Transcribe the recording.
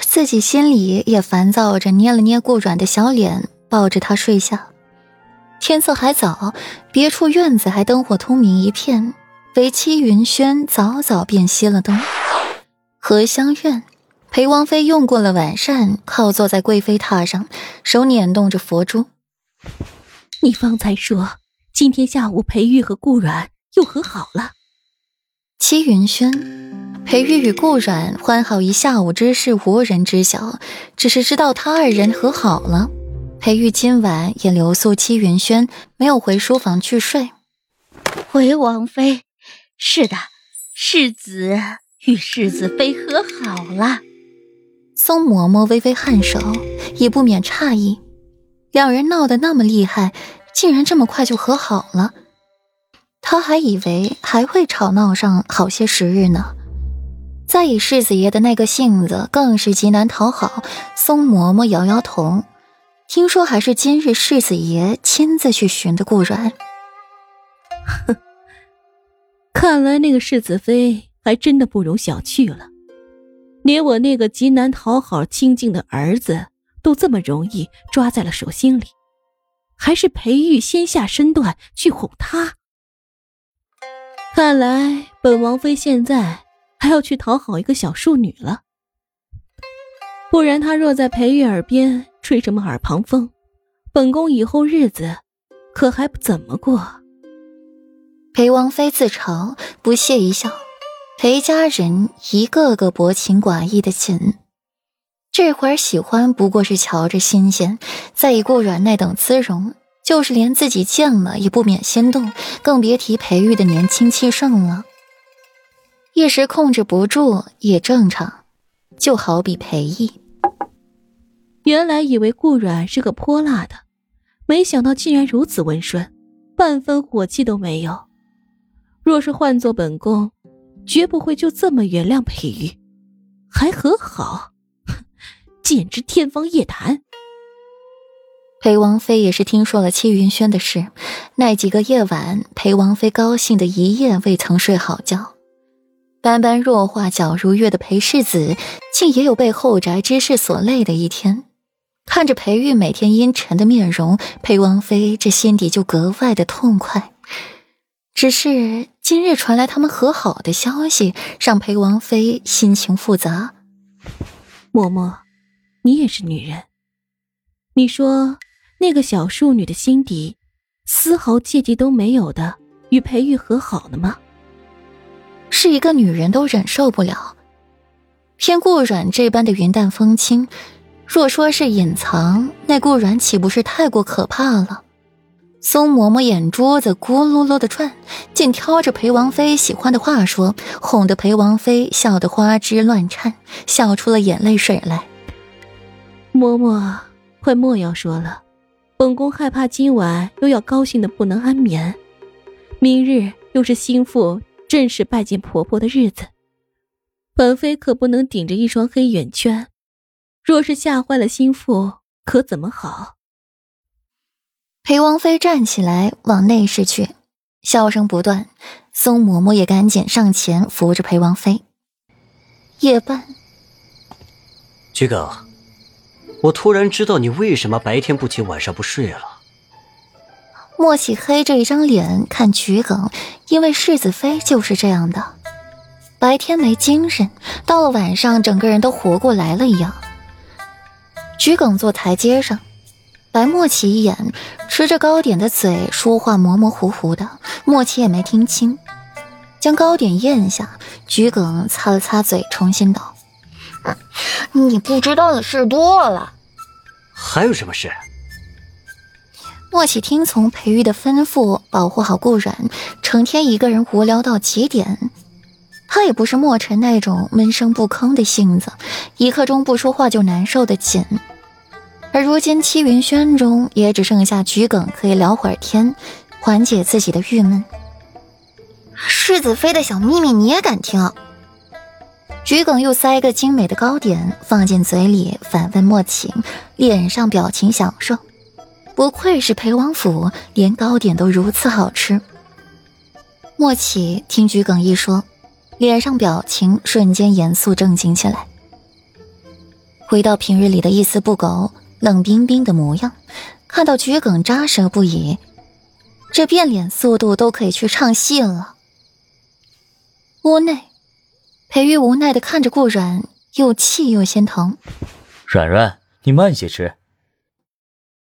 自己心里也烦躁着，捏了捏顾软的小脸，抱着他睡下。天色还早，别处院子还灯火通明一片，唯戚云轩早早便熄了灯。荷香院，裴王妃用过了晚膳，靠坐在贵妃榻上，手捻动着佛珠。你方才说今天下午裴玉和顾软又和好了。戚云轩，裴玉与顾软欢好一下午之事无人知晓，只是知道他二人和好了。裴玉今晚也留宿七云轩，没有回书房去睡。回王妃，是的，世子与世子妃和好了。宋嬷嬷微微颔首，也不免诧异：两人闹得那么厉害，竟然这么快就和好了。她还以为还会吵闹上好些时日呢。再以世子爷的那个性子，更是极难讨好。松嬷嬷摇摇头。听说还是今日世子爷亲自去寻的顾软。哼，看来那个世子妃还真的不容小觑了。连我那个极难讨好清静的儿子都这么容易抓在了手心里，还是裴玉先下身段去哄他。看来本王妃现在还要去讨好一个小庶女了，不然她若在裴玉耳边。吹什么耳旁风？本宫以后日子可还不怎么过？裴王妃自嘲，不屑一笑。裴家人一个个薄情寡义的紧，这会儿喜欢不过是瞧着新鲜，再以顾软那等姿容，就是连自己见了也不免心动，更别提裴玉的年轻气盛了。一时控制不住也正常，就好比裴毅。原来以为顾软是个泼辣的，没想到竟然如此温顺，半分火气都没有。若是换做本宫，绝不会就这么原谅裴玉，还和好，简直天方夜谭。裴王妃也是听说了戚云轩的事，那几个夜晚，裴王妃高兴的一夜未曾睡好觉。般般弱化皎如月的裴世子，竟也有被后宅之事所累的一天。看着裴玉每天阴沉的面容，裴王妃这心底就格外的痛快。只是今日传来他们和好的消息，让裴王妃心情复杂。嬷嬷，你也是女人，你说那个小庶女的心底，丝毫芥蒂都没有的，与裴玉和好了吗？是一个女人都忍受不了，偏顾软这般的云淡风轻。若说是隐藏，那顾软岂不是太过可怕了？松嬷嬷眼珠子咕噜噜的转，竟挑着裴王妃喜欢的话说，哄得裴王妃笑得花枝乱颤，笑出了眼泪水来。嬷嬷，快莫要说了，本宫害怕今晚又要高兴的不能安眠，明日又是心腹正是拜见婆婆的日子，本妃可不能顶着一双黑眼圈。若是吓坏了心腹，可怎么好？裴王妃站起来往内室去，笑声不断。宋嬷嬷也赶紧上前扶着裴王妃。夜半，桔梗，我突然知道你为什么白天不起，晚上不睡了。莫喜黑着一张脸看桔梗，因为世子妃就是这样的，白天没精神，到了晚上整个人都活过来了一样。桔梗坐台阶上，白莫奇一眼，吃着糕点的嘴说话模模糊糊的，莫奇也没听清，将糕点咽下。桔梗擦了擦嘴，重新道：“你不知道的事多了。”还有什么事？莫启听从裴玉的吩咐，保护好顾软，成天一个人无聊到极点。他也不是莫尘那种闷声不吭的性子，一刻钟不说话就难受的紧。而如今七云轩中也只剩下桔梗可以聊会儿天，缓解自己的郁闷。世子妃的小秘密你也敢听？桔梗又塞一个精美的糕点放进嘴里，反问莫晴，脸上表情享受。不愧是裴王府，连糕点都如此好吃。莫启听桔梗一说。脸上表情瞬间严肃正经起来。回到平日里的一丝不苟、冷冰冰的模样。看到桔梗扎舌不已，这变脸速度都可以去唱戏了。屋内，裴玉无奈的看着顾软，又气又心疼。软软，你慢些吃，